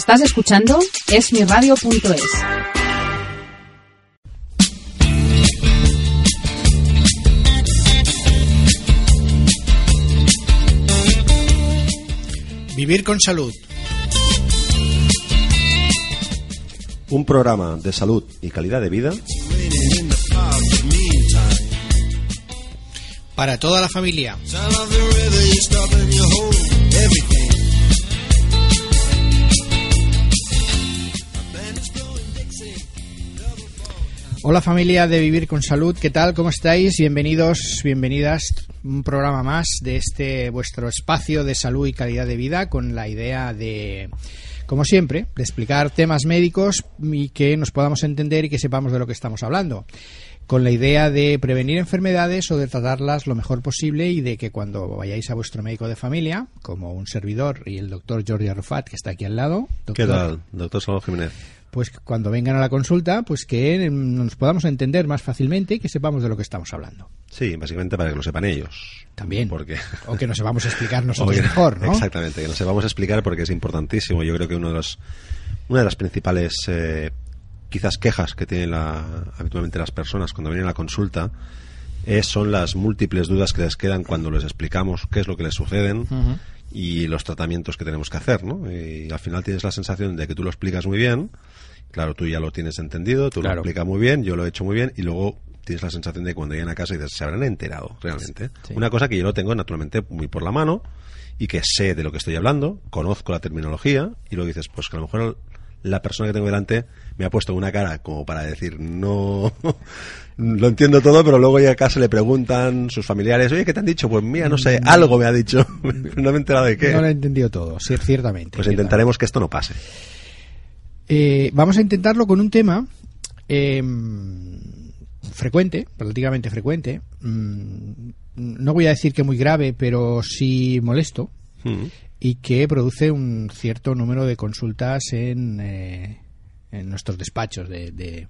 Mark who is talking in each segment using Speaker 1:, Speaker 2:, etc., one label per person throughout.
Speaker 1: Estás escuchando esmiradio.es.
Speaker 2: Vivir con salud.
Speaker 3: Un programa de salud y calidad de vida
Speaker 2: Para toda la familia. Hola familia de Vivir con Salud, ¿qué tal? ¿Cómo estáis? Bienvenidos, bienvenidas. Un programa más de este vuestro espacio de salud y calidad de vida con la idea de, como siempre, de explicar temas médicos y que nos podamos entender y que sepamos de lo que estamos hablando con la idea de prevenir enfermedades o de tratarlas lo mejor posible y de que cuando vayáis a vuestro médico de familia, como un servidor y el doctor Jordi Arrufat, que está aquí al lado. Doctor,
Speaker 3: ¿Qué tal, doctor Salvador Jiménez?
Speaker 2: Pues cuando vengan a la consulta, pues que nos podamos entender más fácilmente y que sepamos de lo que estamos hablando.
Speaker 3: Sí, básicamente para que lo sepan ellos.
Speaker 2: También.
Speaker 3: Porque...
Speaker 2: O que nos sepamos explicar nosotros mejor, ¿no?
Speaker 3: Exactamente, que nos sepamos explicar porque es importantísimo. Yo creo que uno de los, una de las principales eh, quizás quejas que tienen la, habitualmente las personas cuando vienen a la consulta es, son las múltiples dudas que les quedan cuando les explicamos qué es lo que les suceden y los tratamientos que tenemos que hacer, ¿no? Y al final tienes la sensación de que tú lo explicas muy bien, claro, tú ya lo tienes entendido, tú lo explicas muy bien, yo lo he hecho muy bien y luego tienes la sensación de que cuando llegan a casa y dices, se habrán enterado realmente. Una cosa que yo lo tengo naturalmente muy por la mano y que sé de lo que estoy hablando, conozco la terminología y luego dices, pues que a lo mejor la persona que tengo delante me ha puesto una cara como para decir, no, lo entiendo todo, pero luego ya a casa le preguntan sus familiares, oye, ¿qué te han dicho? Pues mira, no sé, algo me ha dicho, no me he enterado de qué.
Speaker 2: No lo he entendido todo, sí, ciertamente.
Speaker 3: Pues intentaremos que esto no pase.
Speaker 2: Eh, vamos a intentarlo con un tema eh, frecuente, prácticamente frecuente. Mm, no voy a decir que muy grave, pero sí molesto. Mm y que produce un cierto número de consultas en, eh, en nuestros despachos de, de,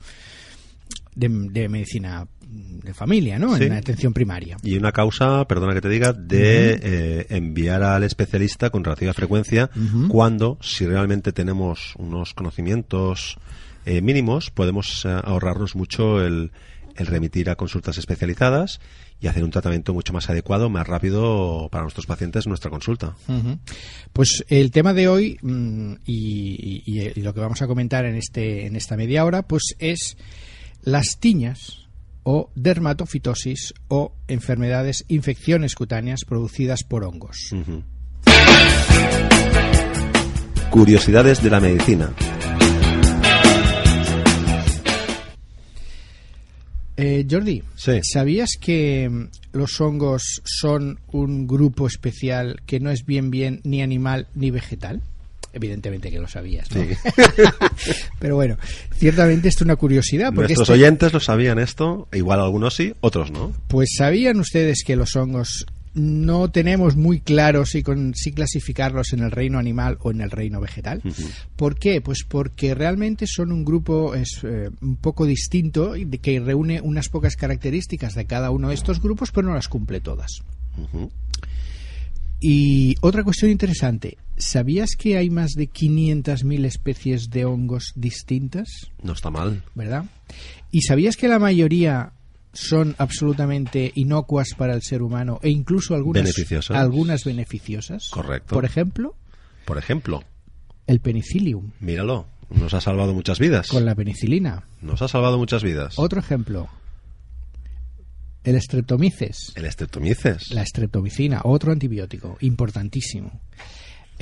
Speaker 2: de, medicina de familia, ¿no? En la atención primaria.
Speaker 3: Y una causa, perdona que te diga, de eh, enviar al especialista con relativa frecuencia cuando, si realmente tenemos unos conocimientos eh, mínimos, podemos ahorrarnos mucho el, el remitir a consultas especializadas y hacer un tratamiento mucho más adecuado, más rápido para nuestros pacientes en nuestra consulta.
Speaker 2: Pues el tema de hoy mm, y, lo que vamos a comentar en este en esta media hora, pues es las tiñas o dermatofitosis o enfermedades, infecciones cutáneas producidas por hongos.
Speaker 3: Curiosidades de la medicina.
Speaker 2: Eh, Jordi, ¿sabías que mm, los hongos son un grupo especial que no es bien bien ni animal ni vegetal? Evidentemente que lo sabías, Pero bueno, ciertamente esto es una curiosidad.
Speaker 3: Porque Nuestros oyentes lo sabían esto, igual algunos sí, otros no.
Speaker 2: Pues sabían ustedes que los hongos no tenemos muy claro si, si clasificarlos en el reino animal o en el reino vegetal. ¿Por qué? Pues porque realmente son un grupo es, eh, un poco distinto que reúne unas pocas características de cada uno de estos grupos, pero no las cumple todas. Y otra cuestión interesante, ¿sabías que hay más de 500.000 especies de hongos distintas?
Speaker 3: No está mal.
Speaker 2: ¿Verdad? ¿Y sabías que la mayoría son absolutamente inocuas para el ser humano e incluso algunas
Speaker 3: beneficiosas.
Speaker 2: algunas beneficiosas.
Speaker 3: Correcto.
Speaker 2: Por ejemplo,
Speaker 3: por ejemplo,
Speaker 2: el penicillium.
Speaker 3: Míralo, nos ha salvado muchas vidas.
Speaker 2: Con la penicilina.
Speaker 3: Nos ha salvado muchas vidas.
Speaker 2: Otro ejemplo. El estreptomices.
Speaker 3: El estreptomices.
Speaker 2: La estreptomicina, otro antibiótico importantísimo.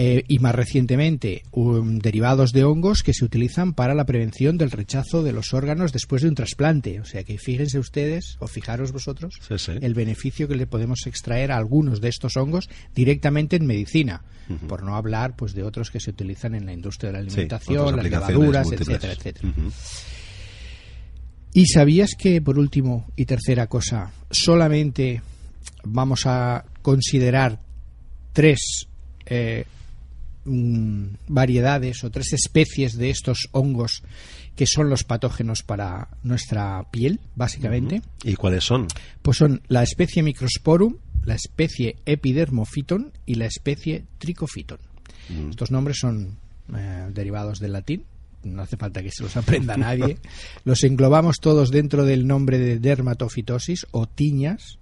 Speaker 2: Eh, y más recientemente um, derivados de hongos que se utilizan para la prevención del rechazo de los órganos después de un trasplante. O sea que fíjense ustedes, o fijaros vosotros, el beneficio que le podemos extraer a algunos de estos hongos directamente en medicina, por no hablar pues de otros que se utilizan en la industria de la alimentación, las levaduras, etcétera, etcétera. ¿Y sabías que, por último y tercera cosa, solamente vamos a considerar tres eh, Mm, variedades o tres especies de estos hongos que son los patógenos para nuestra piel, básicamente.
Speaker 3: ¿Y cuáles son?
Speaker 2: Pues son la especie Microsporum, la especie Epidermophyton y la especie Trichophyton. Estos nombres son eh, derivados del latín, no hace falta que se los aprenda nadie, los englobamos todos dentro del nombre de dermatofitosis o tiñas,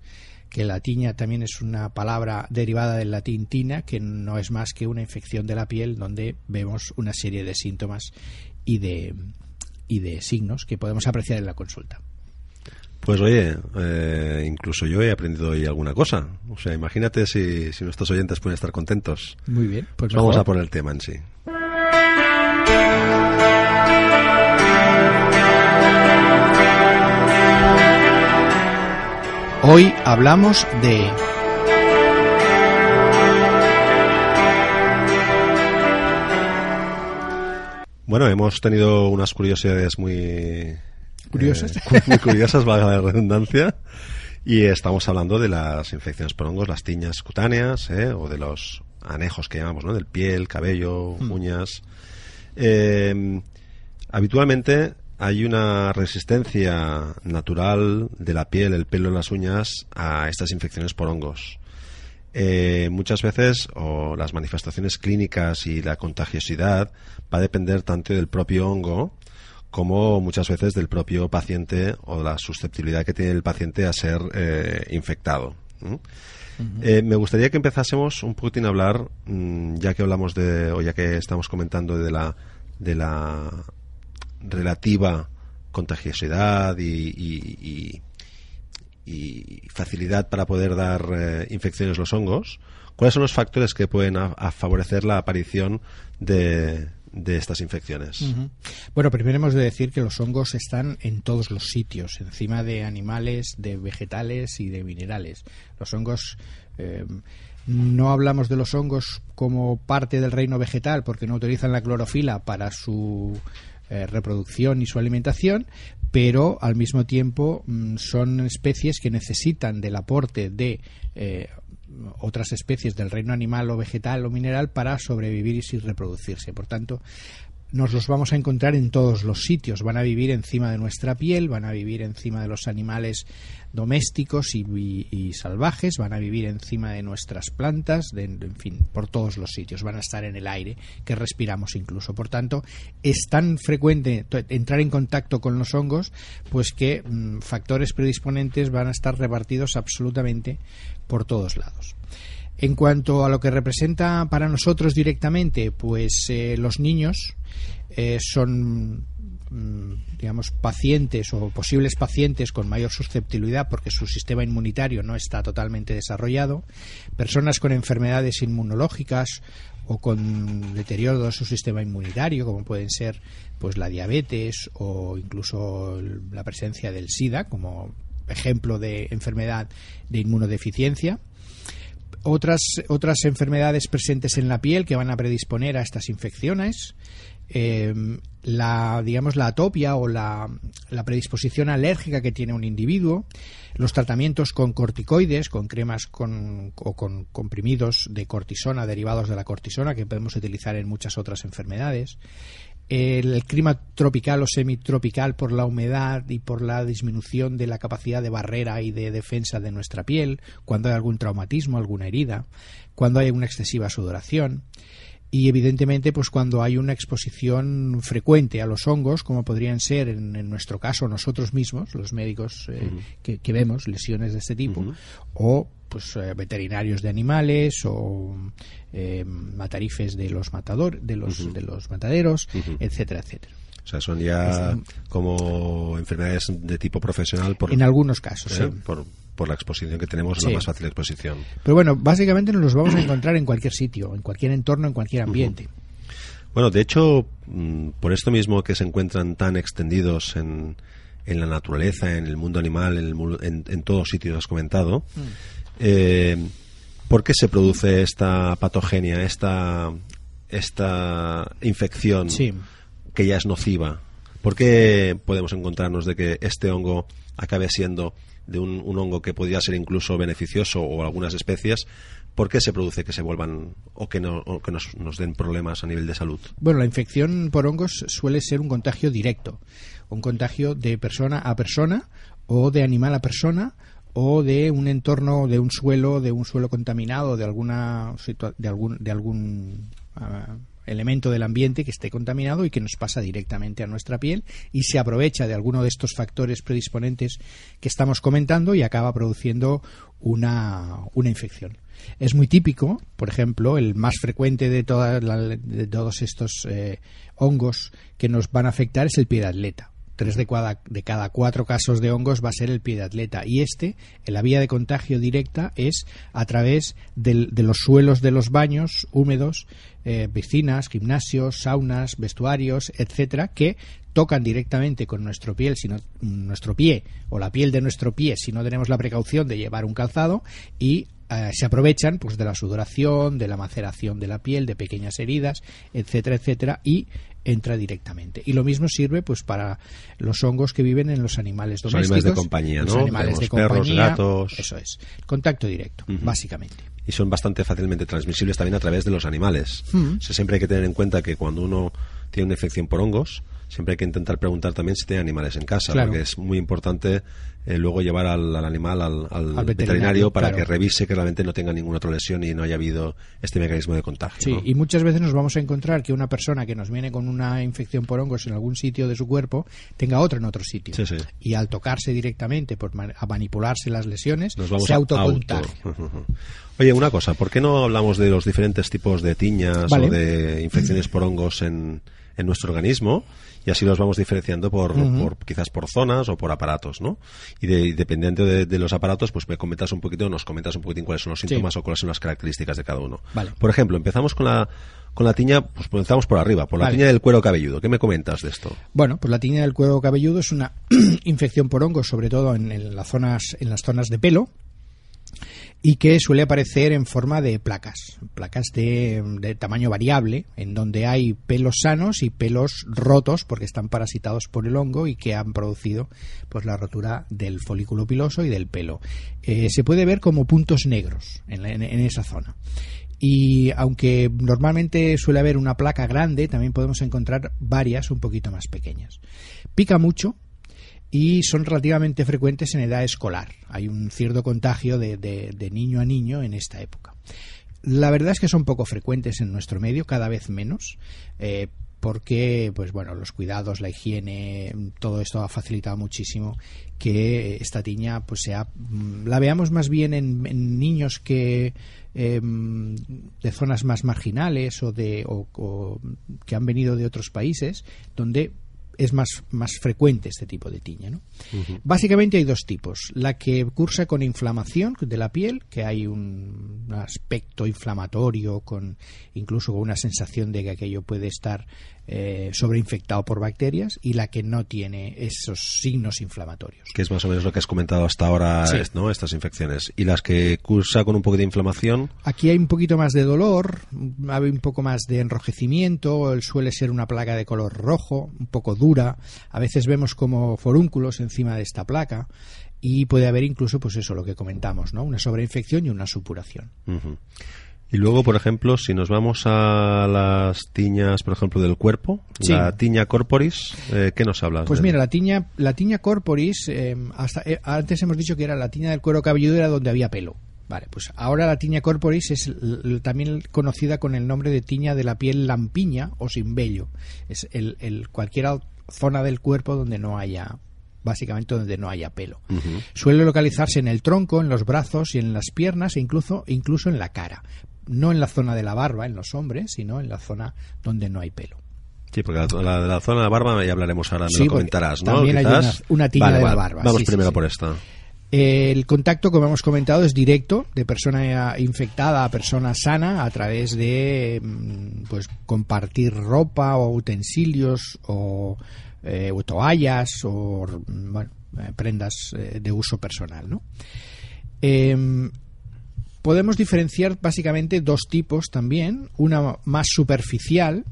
Speaker 2: que la tiña también es una palabra derivada del latín tina, que no es más que una infección de la piel donde vemos una serie de síntomas y de, y de signos que podemos apreciar en la consulta.
Speaker 3: Pues oye, eh, incluso yo he aprendido hoy alguna cosa. O sea, imagínate si, si nuestros oyentes pueden estar contentos.
Speaker 2: Muy bien, pues
Speaker 3: Vamos
Speaker 2: mejor.
Speaker 3: a por el tema en sí.
Speaker 2: Hoy hablamos de
Speaker 3: Bueno, hemos tenido unas curiosidades muy...
Speaker 2: ¿Curiosas?
Speaker 3: eh, muy curiosas, valga la redundancia. Y estamos hablando de las infecciones por hongos, las tiñas cutáneas, ¿eh? o de los anejos que llamamos, ¿no? Del piel, cabello,
Speaker 2: Hmm.
Speaker 3: uñas. Eh, habitualmente hay una resistencia natural de la piel, el pelo, las uñas a estas infecciones por hongos. Eh, muchas veces o las manifestaciones clínicas y la contagiosidad va a depender tanto del propio hongo como muchas veces del propio paciente o la susceptibilidad que tiene el paciente a ser eh, infectado. Eh, me gustaría que empezásemos un poquitín a hablar, mm, ya que hablamos de, o ya que estamos comentando de la, de la relativa contagiosidad y, facilidad para poder dar eh, infecciones los hongos, ¿cuáles son los factores que pueden a- favorecer la aparición de, de estas infecciones?
Speaker 2: Bueno, primero hemos de decir que los hongos están en todos los sitios, encima de animales, de vegetales y de minerales. Los hongos. eh, no hablamos de los hongos como parte del reino vegetal porque no utilizan la clorofila para su eh, reproducción y su alimentación, pero al mismo tiempo mm, son especies que necesitan del aporte de eh, otras especies del reino animal o vegetal o mineral para sobrevivir y reproducirse. Por tanto, nos los vamos a encontrar en todos los sitios. Van a vivir encima de nuestra piel, van a vivir encima de los animales domésticos y, salvajes, van a vivir encima de nuestras plantas, en fin, por todos los sitios. Van a estar en el aire, que respiramos incluso. Por tanto, es tan frecuente entrar en contacto con los hongos, pues que mm, factores predisponentes van a estar repartidos absolutamente por todos lados. En cuanto a lo que representa para nosotros directamente, pues eh, los niños eh, son, mm, digamos, pacientes o posibles pacientes con mayor susceptibilidad porque su sistema inmunitario no está totalmente desarrollado, personas con enfermedades inmunológicas o con deterioro de su sistema inmunitario, como pueden ser pues la diabetes o incluso la presencia del SIDA como ejemplo de enfermedad de inmunodeficiencia otras, otras enfermedades presentes en la piel que van a predisponer a estas infecciones. eh, la digamos la atopia o la, la predisposición alérgica que tiene un individuo, los tratamientos con corticoides, con cremas con, o con comprimidos de cortisona derivados de la cortisona que podemos utilizar en muchas otras enfermedades, el clima tropical o semitropical por la humedad y por la disminución de la capacidad de barrera y de defensa de nuestra piel, cuando hay algún traumatismo, alguna herida, cuando hay una excesiva sudoración y evidentemente pues cuando hay una exposición frecuente a los hongos como podrían ser en, en nuestro caso nosotros mismos los médicos eh, que, que vemos lesiones de este tipo o pues eh, veterinarios de animales o eh, matarifes de los matador de los de los mataderos etcétera etcétera
Speaker 3: O sea, son ya como enfermedades de tipo profesional por,
Speaker 2: en algunos casos
Speaker 3: ¿eh?
Speaker 2: sí.
Speaker 3: por, por la exposición que tenemos,
Speaker 2: Sí.
Speaker 3: la más fácil exposición.
Speaker 2: pero bueno básicamente nos los vamos a encontrar en cualquier sitio en cualquier entorno en cualquier ambiente
Speaker 3: Bueno, de hecho, mm, por esto mismo que se encuentran tan extendidos en, en la naturaleza, en el mundo animal, en, el en, en todos sitios, has comentado, eh, ¿por qué se produce esta patogenia, esta, esta infección
Speaker 2: Sí.
Speaker 3: que ya es nociva? ¿Por qué podemos encontrarnos de que este hongo acabe siendo de un, un hongo que podría ser incluso beneficioso o algunas especies? ¿Por qué se produce que se vuelvan o que, no, o que nos, nos den problemas a nivel de salud?
Speaker 2: Bueno, la infección por hongos suele ser un contagio directo, un contagio de persona a persona o de animal a persona o de un entorno, de un suelo, de un suelo contaminado, de alguna de algún de algún ah, elemento del ambiente que esté contaminado y que nos pasa directamente a nuestra piel y se aprovecha de alguno de estos factores predisponentes que estamos comentando y acaba produciendo una, una infección. Es muy típico, por ejemplo, el más frecuente de, de todos estos eh, hongos que nos van a afectar es el pie de atleta tres de cada, de cada cuatro casos de hongos va a ser el pie de atleta. Y este, en la vía de contagio directa, es a través de los suelos de los baños húmedos, eh, piscinas, gimnasios, saunas, vestuarios, etcétera, que tocan directamente con nuestro piel, sino nuestro pie o la piel de nuestro pie, si no tenemos la precaución de llevar un calzado y eh, se aprovechan pues de la sudoración, de la maceración de la piel, de pequeñas heridas, etcétera, etcétera, y entra directamente. Y lo mismo sirve pues para los hongos que viven en los animales domésticos.
Speaker 3: Los animales de compañía, ¿no?
Speaker 2: Los animales de
Speaker 3: perros,
Speaker 2: compañía.
Speaker 3: gatos.
Speaker 2: Eso es. Contacto directo, básicamente.
Speaker 3: Y son bastante fácilmente transmisibles también a través de los animales. O sea, siempre hay que tener en cuenta que cuando uno tiene una infección por hongos, siempre hay que intentar preguntar también si tiene animales en casa,
Speaker 2: Claro.
Speaker 3: porque es muy importante eh, luego llevar al, al animal al, al
Speaker 2: Al
Speaker 3: veterinario, para
Speaker 2: claro.
Speaker 3: que revise que realmente no tenga ninguna otra lesión y no haya habido este mecanismo de contagio.
Speaker 2: Sí,
Speaker 3: ¿no?
Speaker 2: y muchas veces nos vamos a encontrar que una persona que nos viene con una infección por hongos en algún sitio de su cuerpo tenga otra en otro sitio.
Speaker 3: Sí, sí.
Speaker 2: Y al tocarse directamente, por a manipularse las lesiones,
Speaker 3: Nos vamos
Speaker 2: se autocontagia.
Speaker 3: auto. Oye, una cosa, ¿por qué no hablamos de los diferentes tipos de tiñas
Speaker 2: Vale.
Speaker 3: o de infecciones por hongos en, en nuestro organismo? Y así los vamos diferenciando por, por quizás por zonas o por aparatos, ¿no? Y, de, y dependiente de, de los aparatos, pues me comentas un poquito, nos comentas un poquitín cuáles son los
Speaker 2: Sí.
Speaker 3: síntomas o cuáles son las características de cada uno.
Speaker 2: Vale.
Speaker 3: Por ejemplo, empezamos con la con la tiña, pues comenzamos por arriba, por la
Speaker 2: Vale.
Speaker 3: tiña del cuero cabelludo. ¿Qué me comentas de esto?
Speaker 2: Bueno, pues la tiña del cuero cabelludo es una infección por hongos, sobre todo en, en las zonas, en las zonas de pelo, y que suele aparecer en forma de placas, placas de, tamaño variable, en donde hay pelos sanos y pelos rotos porque están parasitados por el hongo y que han producido pues la rotura del folículo piloso y del pelo. Eh, se puede ver como puntos negros en, la- en esa zona. Y aunque normalmente suele haber una placa grande, también podemos encontrar varias un poquito más pequeñas. Pica mucho, y son relativamente frecuentes en edad escolar. Hay un cierto contagio de, de- niño a niño en esta época. La verdad es que son poco frecuentes en nuestro medio, cada vez menos, eh, porque pues bueno, los cuidados, la higiene, todo esto ha facilitado muchísimo que esta tiña pues sea mm, la veamos más bien en, niños que eh, de zonas más marginales o de o que han venido de otros países donde es más, más frecuente este tipo de tiña. ¿no? Básicamente hay dos tipos. La que cursa con inflamación de la piel, que hay un aspecto inflamatorio, con incluso con una sensación de que aquello puede estar eh, sobreinfectado por bacterias, y la que no tiene esos signos inflamatorios.
Speaker 3: Que es más o menos lo que has comentado hasta ahora,
Speaker 2: Sí.
Speaker 3: ¿no? Estas infecciones. Y las que cursa con un poco de inflamación,
Speaker 2: Aquí hay un poquito más de dolor, hay un poco más de enrojecimiento, suele ser una placa de color rojo, un poco dura. A veces vemos como forúnculos encima de esta placa y puede haber incluso, pues eso, lo que comentamos, ¿no? Una sobreinfección y una supuración.
Speaker 3: Y luego, por ejemplo, si nos vamos a las tiñas, por ejemplo, del cuerpo,
Speaker 2: Sí.
Speaker 3: la tiña corporis, eh, ¿qué nos hablas?
Speaker 2: Pues
Speaker 3: de-
Speaker 2: mira, la tiña, la tiña corporis, eh, hasta, eh, antes hemos dicho que era la tiña del cuero cabelludo era donde había pelo. Vale, pues ahora la tiña corporis es también conocida con el nombre de tiña de la piel lampiña o sin vello. Es el, el cualquier zona del cuerpo donde no haya básicamente donde no haya pelo. Suele localizarse en el tronco, en los brazos y en las piernas e incluso, incluso en la cara. No en la zona de la barba, en los hombres, sino en la zona donde no hay pelo.
Speaker 3: Sí, porque la, la de la zona de la barba ya hablaremos ahora, me
Speaker 2: Sí,
Speaker 3: lo
Speaker 2: porque
Speaker 3: comentarás, ¿no?
Speaker 2: también hay una- una tiña
Speaker 3: Vale,
Speaker 2: de la barba,
Speaker 3: Vamos
Speaker 2: sí,
Speaker 3: primero
Speaker 2: sí.
Speaker 3: por esta.
Speaker 2: El contacto, como hemos comentado, es directo de persona infectada a persona sana a través de mm, pues compartir ropa o utensilios o, eh, o toallas o bueno, eh, prendas eh, de uso personal. ¿no? Em, podemos diferenciar básicamente dos tipos también, una más superficial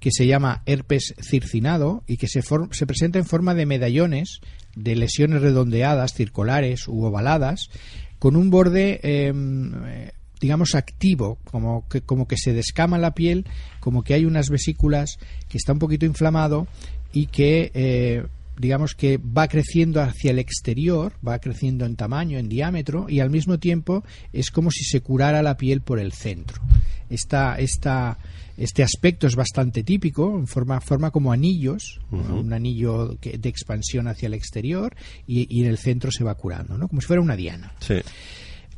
Speaker 2: que se llama herpes circinado y que se, se presenta en forma de medallones de lesiones redondeadas, circulares u ovaladas, con un borde, em, eh, digamos, activo, como que, como que se descama la piel, como que hay unas vesículas que está un poquito inflamado y que eh, digamos que va creciendo hacia el exterior, va creciendo en tamaño, en diámetro, y al mismo tiempo es como si se curara la piel por el centro. Esta, esta, este aspecto es bastante típico, en forma, forma como anillos, un anillo que- de expansión hacia el exterior, y, y en el centro se va curando, ¿no? como si fuera una diana.
Speaker 3: Sí.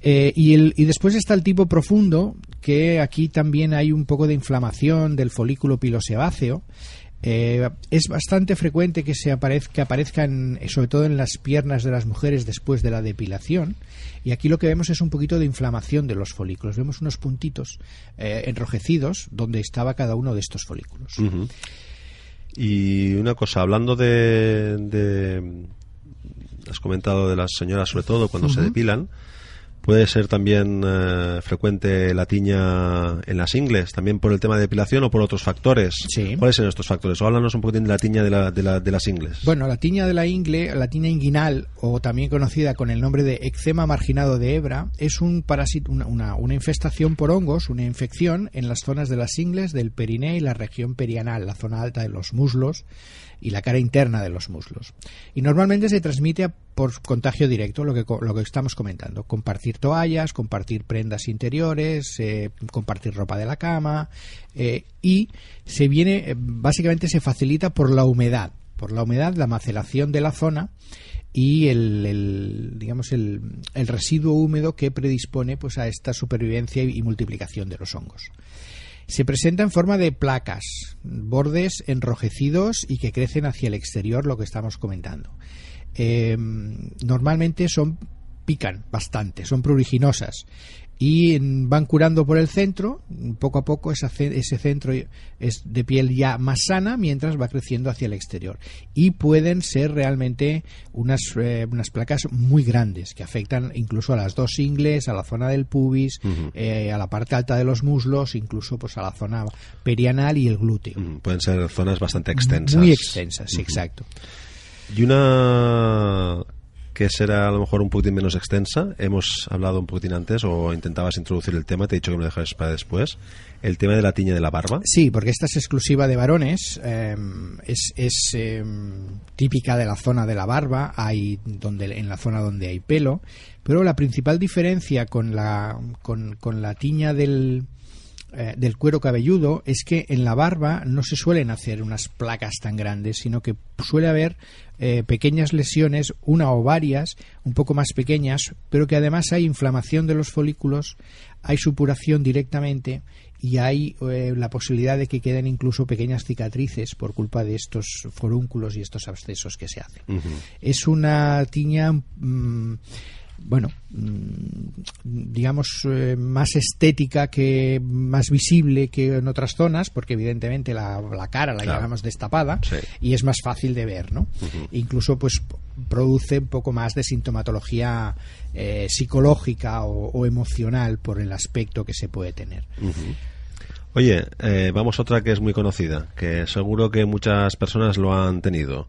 Speaker 2: Eh, y, el, y después está el tipo profundo, que aquí también hay un poco de inflamación del folículo pilosebáceo. Eh, es bastante frecuente que se aparezca, que aparezcan, eh, sobre todo en las piernas de las mujeres después de la depilación. Y aquí lo que vemos es un poquito de inflamación de los folículos. Vemos unos puntitos eh, enrojecidos donde estaba cada uno de estos folículos.
Speaker 3: Y una cosa, hablando de, de- Has comentado de las señoras, sobre todo cuando se depilan. Puede ser también eh, frecuente la tiña en las ingles, también por el tema de depilación o por otros factores.
Speaker 2: Sí.
Speaker 3: ¿Cuáles son estos factores? O háblanos un poquitín de la tiña de, la, de, la- de las ingles.
Speaker 2: Bueno, la tiña de la ingle, la tiña inguinal, o también conocida con el nombre de eczema marginado de hebra, es un parásito, una, una, una infestación por hongos, una infección en las zonas de las ingles, del periné y la región perianal, la zona alta de los muslos y la cara interna de los muslos. Y normalmente se transmite por contagio directo, lo que, lo que estamos comentando. Compartir toallas, compartir prendas interiores, eh, compartir ropa de la cama eh, y se viene, eh, básicamente se facilita por la humedad, por la humedad, la macelación de la zona y el, el, digamos el, el residuo húmedo que predispone pues a esta supervivencia y multiplicación de los hongos. Se presenta en forma de placas, bordes enrojecidos y que crecen hacia el exterior, lo que estamos comentando. Eh, normalmente son pican bastante, son pruriginosas y van curando por el centro, poco a poco ese centro es de piel ya más sana mientras va creciendo hacia el exterior y pueden ser realmente unas, eh, unas placas muy grandes que afectan incluso a las dos ingles, a la zona del pubis, eh, a la parte alta de los muslos, incluso pues a la zona perianal y el glúteo.
Speaker 3: Pueden ser zonas bastante extensas.
Speaker 2: Muy extensas, exacto.
Speaker 3: Y una que será a lo mejor un poquitín menos extensa, hemos hablado un poquitín antes o intentabas introducir el tema, te he dicho que me lo dejaras para después, el tema de la tiña de la barba.
Speaker 2: Sí, porque esta es exclusiva de varones, eh, es, eh, típica de la zona de la barba, hay donde en la zona donde hay pelo, pero la principal diferencia con la con, con la tiña del eh, del cuero cabelludo es que en la barba no se suelen hacer unas placas tan grandes, sino que suele haber eh, pequeñas lesiones, una o varias, un poco más pequeñas, pero que además hay inflamación de los folículos, hay supuración directamente y hay eh, la posibilidad de que queden incluso pequeñas cicatrices por culpa de estos forúnculos y estos abscesos que se hacen. Es una tiña mm, bueno, mm, digamos, eh, más estética que más visible que en otras zonas, porque evidentemente la, la cara la
Speaker 3: Claro.
Speaker 2: llevamos destapada
Speaker 3: Sí.
Speaker 2: y es más fácil de ver, ¿no? Incluso, pues, produce un poco más de sintomatología eh, psicológica o, o emocional por el aspecto que se puede tener.
Speaker 3: Oye, eh, vamos a otra que es muy conocida, que seguro que muchas personas lo han tenido.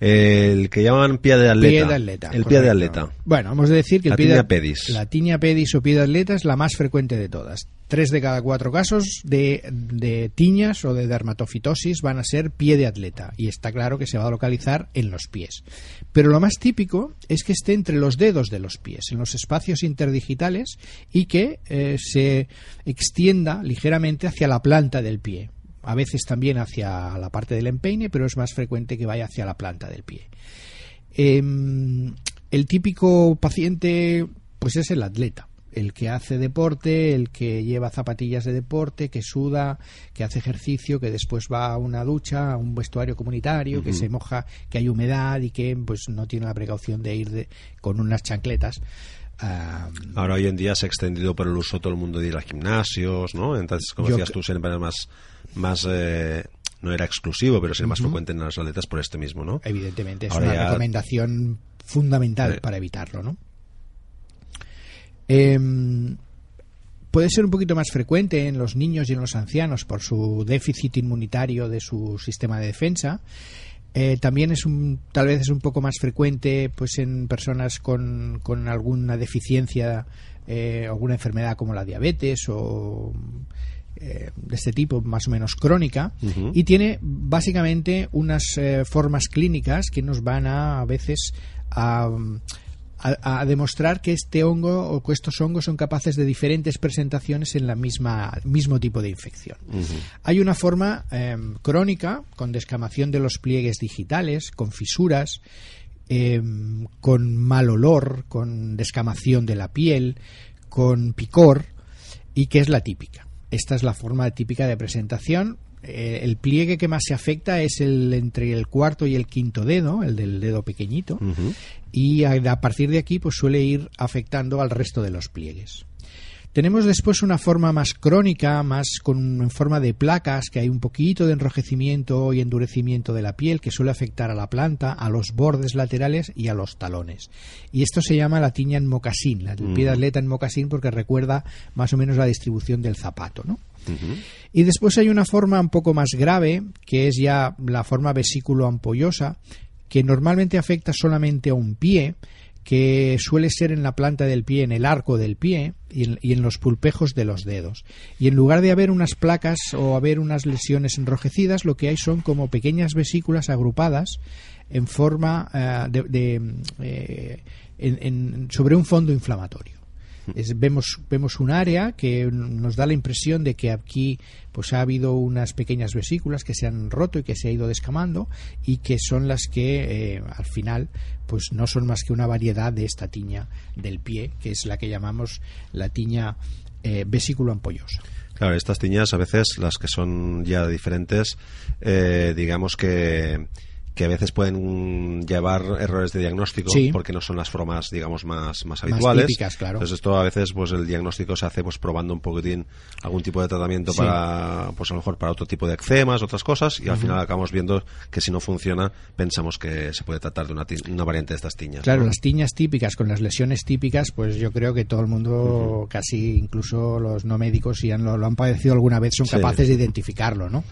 Speaker 3: El que llaman pie de atleta.
Speaker 2: Pie de atleta.
Speaker 3: El pie de atleta.
Speaker 2: Bueno, hemos de decir que
Speaker 3: La
Speaker 2: el pie de-
Speaker 3: tiña pedis.
Speaker 2: La tiña pedis o pie de atleta es la más frecuente de todas. Tres de cada cuatro casos de, de tiñas o de dermatofitosis van a ser pie de atleta. Y está claro que se va a localizar en los pies. Pero lo más típico es que esté entre los dedos de los pies, en los espacios interdigitales, y que eh, se extienda ligeramente hacia la planta del pie a veces también hacia la parte del empeine, pero es más frecuente que vaya hacia la planta del pie. Em, el típico paciente, pues es el atleta, el que hace deporte, el que lleva zapatillas de deporte, que suda, que hace ejercicio, que después va a una ducha, a un vestuario comunitario, que se moja, que hay humedad y que pues no tiene la precaución de ir de- con unas chancletas. Ah,
Speaker 3: Ahora hoy en día se ha extendido por el uso todo el mundo de ir a gimnasios, ¿no? Entonces, como decías tú, siempre era más, más eh, no era exclusivo, pero sí era más frecuente en las atletas por este mismo, ¿no?
Speaker 2: evidentemente es
Speaker 3: Ahora
Speaker 2: una
Speaker 3: ya-
Speaker 2: recomendación fundamental
Speaker 3: Sí.
Speaker 2: para evitarlo, ¿no? Em, puede ser un poquito más frecuente en los niños y en los ancianos por su déficit inmunitario de su sistema de defensa. Eh, también es un, tal vez es un poco más frecuente pues en personas con, con alguna deficiencia, eh, alguna enfermedad como la diabetes o eh, de este tipo, más o menos crónica, y tiene básicamente unas eh, formas clínicas que nos van a, a veces a, a- a demostrar que este hongo o que estos hongos son capaces de diferentes presentaciones en la misma mismo tipo de infección. Hay una forma eh, crónica con descamación de los pliegues digitales, con fisuras, eh, con mal olor, con descamación de la piel, con picor y que es la típica. Esta es la forma típica de presentación. Eh, el pliegue que más se afecta es el entre el cuarto y el quinto dedo, el del dedo pequeñito, y a, a partir de aquí pues suele ir afectando al resto de los pliegues. Tenemos después una forma más crónica, más con en forma de placas, que hay un poquito de enrojecimiento y endurecimiento de la piel que suele afectar a la planta, a los bordes laterales y a los talones. Y esto se llama la tiña en mocasín, la pie de atleta en mocasín porque recuerda más o menos la distribución del zapato, ¿no? Y después hay una forma un poco más grave, que es ya la forma vesículo ampollosa, que normalmente afecta solamente a un pie, que suele ser en la planta del pie, en el arco del pie y en, los pulpejos de los dedos. Y en lugar de haber unas placas o haber unas lesiones enrojecidas, lo que hay son como pequeñas vesículas agrupadas en forma eh, de, eh, sobre un fondo inflamatorio. Vemos, vemos un área que nos da la impresión de que aquí pues ha habido unas pequeñas vesículas que se han roto y que se ha ido descamando y que son las que eh, al final pues no son más que una variedad de esta tiña del pie que es la que llamamos la tiña eh, vesículo ampollosa.
Speaker 3: Claro, estas tiñas a veces, las que son ya diferentes, eh, digamos que, que a veces pueden llevar errores de diagnóstico
Speaker 2: Sí.
Speaker 3: porque no son las formas, digamos, más, más habituales.
Speaker 2: típicas, claro.
Speaker 3: Entonces esto a veces, pues el diagnóstico se hace pues probando un poquitín algún tipo de tratamiento
Speaker 2: Sí.
Speaker 3: para, pues a lo mejor para otro tipo de eczemas, otras cosas, y al final acabamos viendo que si no funciona, pensamos que se puede tratar de una, una variante de estas tiñas.
Speaker 2: Claro,
Speaker 3: ¿no?
Speaker 2: las tiñas típicas con las lesiones típicas, pues yo creo que todo el mundo, casi incluso los no médicos, si han, lo, lo han padecido alguna vez, son
Speaker 3: Sí.
Speaker 2: capaces de identificarlo, ¿no?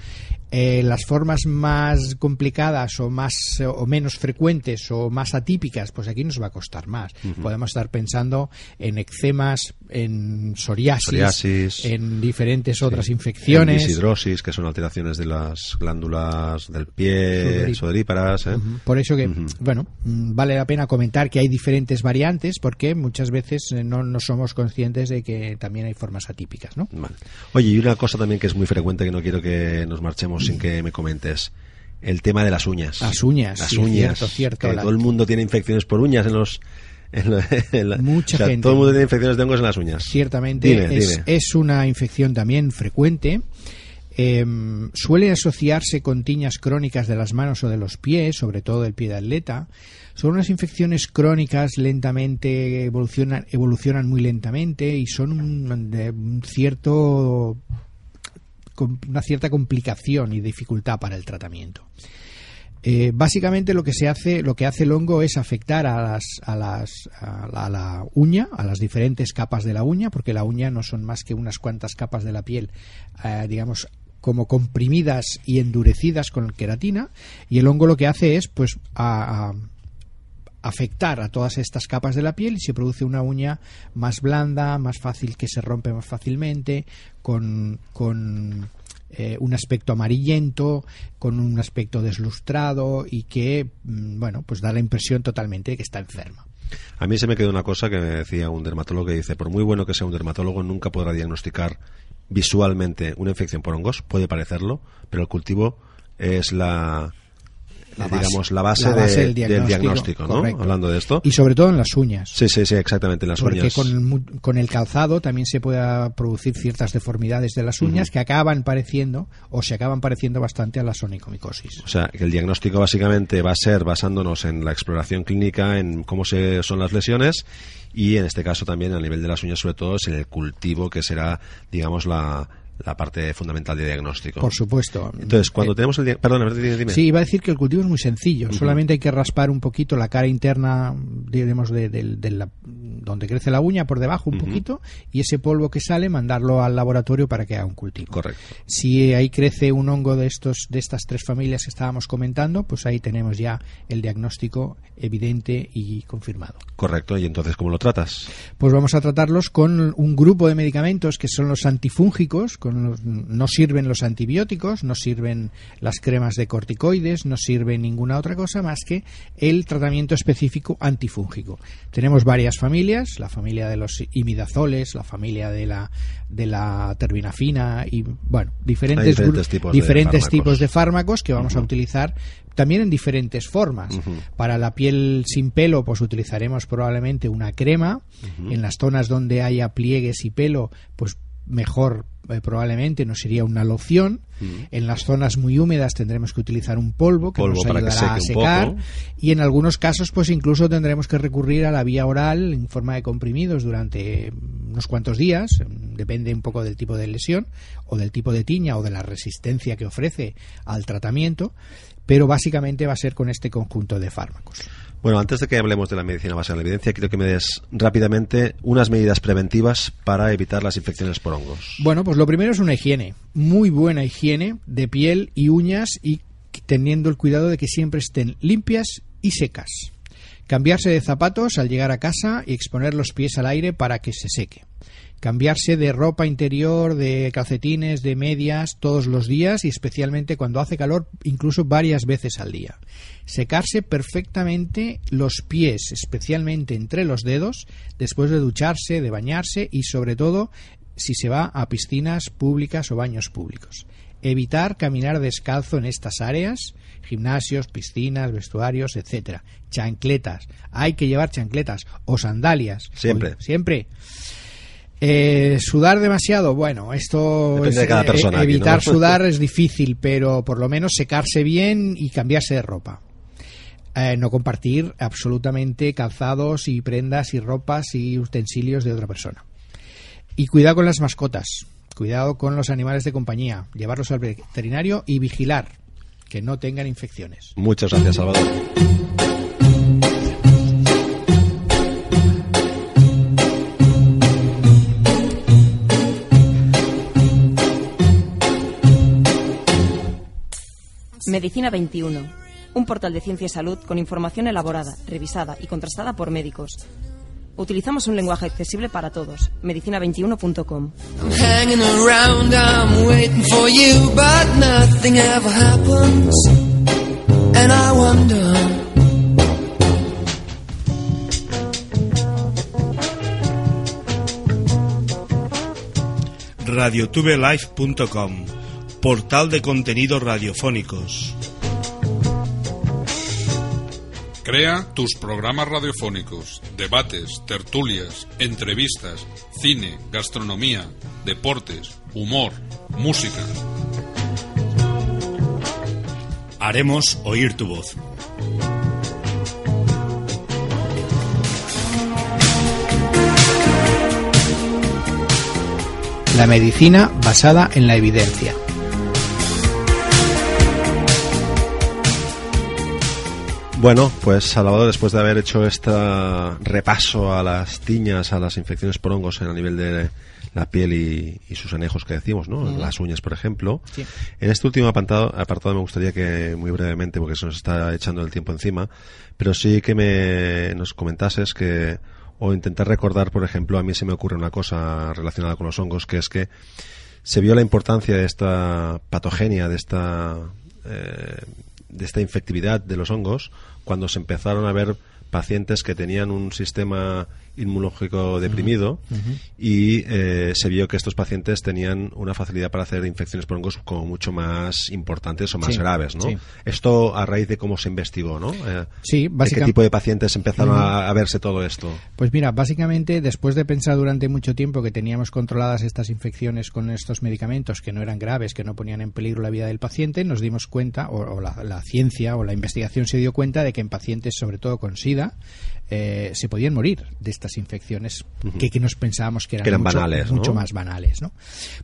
Speaker 2: Eh, las formas más complicadas o más o menos frecuentes o más atípicas, pues aquí nos va a costar más. Podemos estar pensando en eczemas, en psoriasis,
Speaker 3: Psoriasis.
Speaker 2: en diferentes otras
Speaker 3: En
Speaker 2: infecciones.
Speaker 3: disidrosis, que son alteraciones de las glándulas del pie,
Speaker 2: Sudorí-
Speaker 3: sudoríparas. ¿eh?
Speaker 2: Por eso que, bueno, mm, vale la pena comentar que hay diferentes variantes porque muchas veces eh, no, no somos conscientes de que también hay formas atípicas, ¿no?
Speaker 3: Vale. Oye, y una cosa también que es muy frecuente que no quiero que nos marchemos sin que me comentes. El tema de las uñas.
Speaker 2: Las uñas,
Speaker 3: Las
Speaker 2: sí,
Speaker 3: uñas.
Speaker 2: cierto, cierto.
Speaker 3: Que
Speaker 2: La-
Speaker 3: todo el mundo tiene infecciones por uñas en los... en la- en la-
Speaker 2: Mucha
Speaker 3: o sea,
Speaker 2: gente.
Speaker 3: Todo el mundo tiene infecciones de hongos en las uñas.
Speaker 2: Ciertamente
Speaker 3: Dime,
Speaker 2: es,
Speaker 3: dime.
Speaker 2: es una infección también frecuente. Em, suele asociarse con tiñas crónicas de las manos o de los pies, sobre todo del pie de atleta. Son unas infecciones crónicas lentamente evolucionan, evolucionan muy lentamente y son un, de un cierto una cierta complicación y dificultad para el tratamiento. Eh, básicamente lo que se hace, lo que hace el hongo es afectar a las, a las, a la, uña, a las diferentes capas de la uña, porque la uña no son más que unas cuantas capas de la piel, eh, digamos como comprimidas y endurecidas con queratina, y el hongo lo que hace es, pues, a- afectar a todas estas capas de la piel y se produce una uña más blanda, más fácil que se rompe más fácilmente, con, con eh, un aspecto amarillento, con un aspecto deslustrado y que, mm, bueno, pues da la impresión totalmente de que está enferma.
Speaker 3: A mí se me quedó una cosa que me decía un dermatólogo que dice, por muy bueno que sea un dermatólogo, nunca podrá diagnosticar visualmente una infección por hongos, puede parecerlo, pero el cultivo es la,
Speaker 2: La base.
Speaker 3: digamos, la base,
Speaker 2: La base
Speaker 3: de-
Speaker 2: del
Speaker 3: del
Speaker 2: diagnóstico,
Speaker 3: diagnóstico, ¿no? Hablando de esto.
Speaker 2: Y sobre todo en las uñas.
Speaker 3: Sí, sí, sí, exactamente, en las
Speaker 2: Porque
Speaker 3: uñas.
Speaker 2: con el, mu- con el calzado también se puede producir ciertas deformidades de las uñas que acaban pareciendo o se acaban pareciendo bastante a la sonicomicosis.
Speaker 3: O sea, que el diagnóstico básicamente va a ser basándonos en la exploración clínica, en cómo se, son las lesiones y en este caso también a nivel de las uñas sobre todo es en el cultivo que será, digamos, la, la parte fundamental de diagnóstico.
Speaker 2: Por supuesto.
Speaker 3: Entonces, cuando
Speaker 2: Eh,
Speaker 3: tenemos el... Perdona, dime, dime.
Speaker 2: Sí, iba a decir que el cultivo es muy sencillo. Solamente hay que raspar un poquito la cara interna, digamos, de, donde crece la uña por debajo un poquito y ese polvo que sale mandarlo al laboratorio para que haga un cultivo.
Speaker 3: Correcto.
Speaker 2: Si ahí crece un hongo de estos de estas tres familias que estábamos comentando, pues ahí tenemos ya el diagnóstico evidente y confirmado.
Speaker 3: Correcto. ¿Y entonces cómo lo tratas?
Speaker 2: Pues vamos a tratarlos con un grupo de medicamentos que son los antifúngicos, con no sirven los antibióticos, no sirven las cremas de corticoides, no sirve ninguna otra cosa más que el tratamiento específico antifúngico. Tenemos varias familias, la familia de los imidazoles, la familia de la de la terbinafina y bueno, diferentes
Speaker 3: Hay diferentes
Speaker 2: gru-
Speaker 3: tipos de
Speaker 2: diferentes
Speaker 3: fármacos.
Speaker 2: tipos de fármacos que vamos a utilizar también en diferentes formas. Para la piel sin pelo, pues utilizaremos probablemente una crema. En las zonas donde haya pliegues y pelo, pues mejor eh, probablemente nos sería una loción. En las zonas muy húmedas tendremos que utilizar un polvo que
Speaker 3: Polvo
Speaker 2: nos
Speaker 3: que
Speaker 2: ayudará a secar.
Speaker 3: poco.
Speaker 2: Y en algunos casos, pues incluso tendremos que recurrir a la vía oral en forma de comprimidos durante unos cuantos días. Depende un poco del tipo de lesión o del tipo de tiña o de la resistencia que ofrece al tratamiento. Pero básicamente va a ser con este conjunto de fármacos.
Speaker 3: Bueno, antes de que hablemos de la medicina basada en la evidencia, quiero que me des rápidamente unas medidas preventivas para evitar las infecciones por hongos.
Speaker 2: Bueno, pues lo primero es una higiene, muy buena higiene de piel y uñas y teniendo el cuidado de que siempre estén limpias y secas. Cambiarse de zapatos al llegar a casa y exponer los pies al aire para que se seque. Cambiarse de ropa interior, de calcetines, de medias todos los días y especialmente cuando hace calor, incluso varias veces al día. Secarse perfectamente los pies, especialmente entre los dedos, después de ducharse, de bañarse y sobre todo si se va a piscinas públicas o baños públicos. Evitar caminar descalzo en estas áreas, gimnasios, piscinas, vestuarios, etcétera. Chancletas, hay que llevar chancletas o sandalias.
Speaker 3: Siempre.
Speaker 2: O- siempre. Eh, sudar demasiado, bueno, esto
Speaker 3: Depende
Speaker 2: es,
Speaker 3: de cada
Speaker 2: eh,
Speaker 3: persona aquí,
Speaker 2: evitar
Speaker 3: ¿no?
Speaker 2: sudar es difícil, pero por lo menos secarse bien y cambiarse de ropa. Eh, no compartir absolutamente calzados y prendas y ropas y utensilios de otra persona. Y cuidado con las mascotas, cuidado con los animales de compañía, llevarlos al veterinario y vigilar que no tengan infecciones.
Speaker 3: Muchas gracias, Salvador.
Speaker 4: Medicina 21. Un portal de ciencia y salud con información elaborada, revisada y contrastada por médicos. Utilizamos un lenguaje accesible para todos. Medicina21.com.
Speaker 5: I'm hanging around, I'm waiting for you, but nothing ever happens. And I wonder.
Speaker 6: radiotubelife.com, portal de contenidos radiofónicos.
Speaker 7: Crea tus programas radiofónicos, debates, tertulias, entrevistas, cine, gastronomía, deportes, humor, música.
Speaker 6: Haremos oír tu voz.
Speaker 2: La medicina basada en la evidencia.
Speaker 3: Bueno, pues Salvador, después de haber hecho este repaso a las tiñas, a las infecciones por hongos en a nivel de la piel y, y sus anejos que decimos, ¿no? Las uñas, por ejemplo.
Speaker 2: Sí.
Speaker 3: En este último apartado, apartado me gustaría que, muy brevemente, porque se nos está echando el tiempo encima, pero sí que me nos comentases que, o intentar recordar, por ejemplo, a mí se me ocurre una cosa relacionada con los hongos, que es que se vio la importancia de esta patogenia, de esta eh, de esta infectividad de los hongos cuando se empezaron a ver pacientes que tenían un sistema inmunológico deprimido y eh, se vio que estos pacientes tenían una facilidad para hacer infecciones por hongos como mucho más importantes o más
Speaker 2: Sí,
Speaker 3: graves, ¿no?
Speaker 2: sí.
Speaker 3: Esto a raíz de cómo se investigó, ¿no? Eh,
Speaker 2: Sí,
Speaker 3: ¿De qué
Speaker 2: básicamente.
Speaker 3: tipo de pacientes empezaron a, a verse todo esto?
Speaker 2: Pues mira, básicamente después de pensar durante mucho tiempo que teníamos controladas estas infecciones con estos medicamentos que no eran graves, que no ponían en peligro la vida del paciente, nos dimos cuenta, o, o la, la ciencia o la investigación se dio cuenta de que en pacientes, sobre todo con SIDA, vida, eh, se podían morir de estas infecciones que, que nos pensábamos que eran,
Speaker 3: Que eran
Speaker 2: mucho,
Speaker 3: banales,
Speaker 2: mucho más banales. ¿no?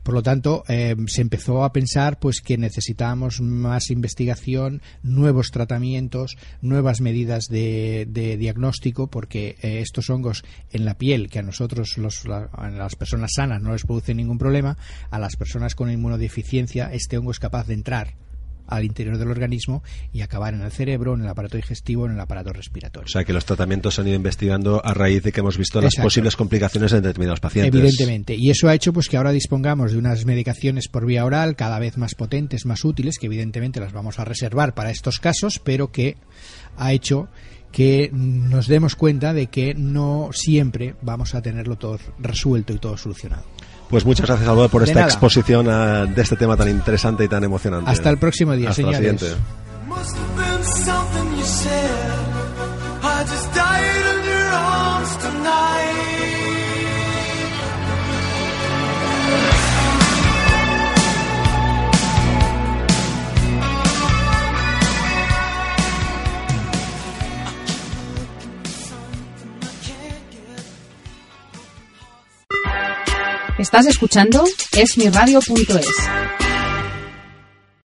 Speaker 2: Por lo tanto, eh, se empezó a pensar pues que necesitábamos más investigación, nuevos tratamientos, nuevas medidas de, de diagnóstico, porque eh, estos hongos en la piel, que a nosotros, los, la- a las personas sanas, no les produce ningún problema, a las personas con inmunodeficiencia, este hongo es capaz de entrar al interior del organismo y acabar en el cerebro, en el aparato digestivo, en el aparato respiratorio.
Speaker 3: O sea que los tratamientos se han ido investigando a raíz de que hemos visto las posibles complicaciones en determinados pacientes.
Speaker 2: Evidentemente. Y eso ha hecho pues que ahora dispongamos de unas medicaciones por vía oral cada vez más potentes, más útiles, que evidentemente las vamos a reservar para estos casos, pero que ha hecho que nos demos cuenta de que no siempre vamos a tenerlo todo resuelto y todo solucionado.
Speaker 3: Pues muchas gracias, Álvaro, por
Speaker 2: De
Speaker 3: esta
Speaker 2: nada.
Speaker 3: exposición ah, de este tema tan interesante y tan emocionante.
Speaker 2: Hasta el próximo día,
Speaker 3: Hasta la
Speaker 2: señores.
Speaker 3: siguiente.
Speaker 1: Estás escuchando esmiradio.es.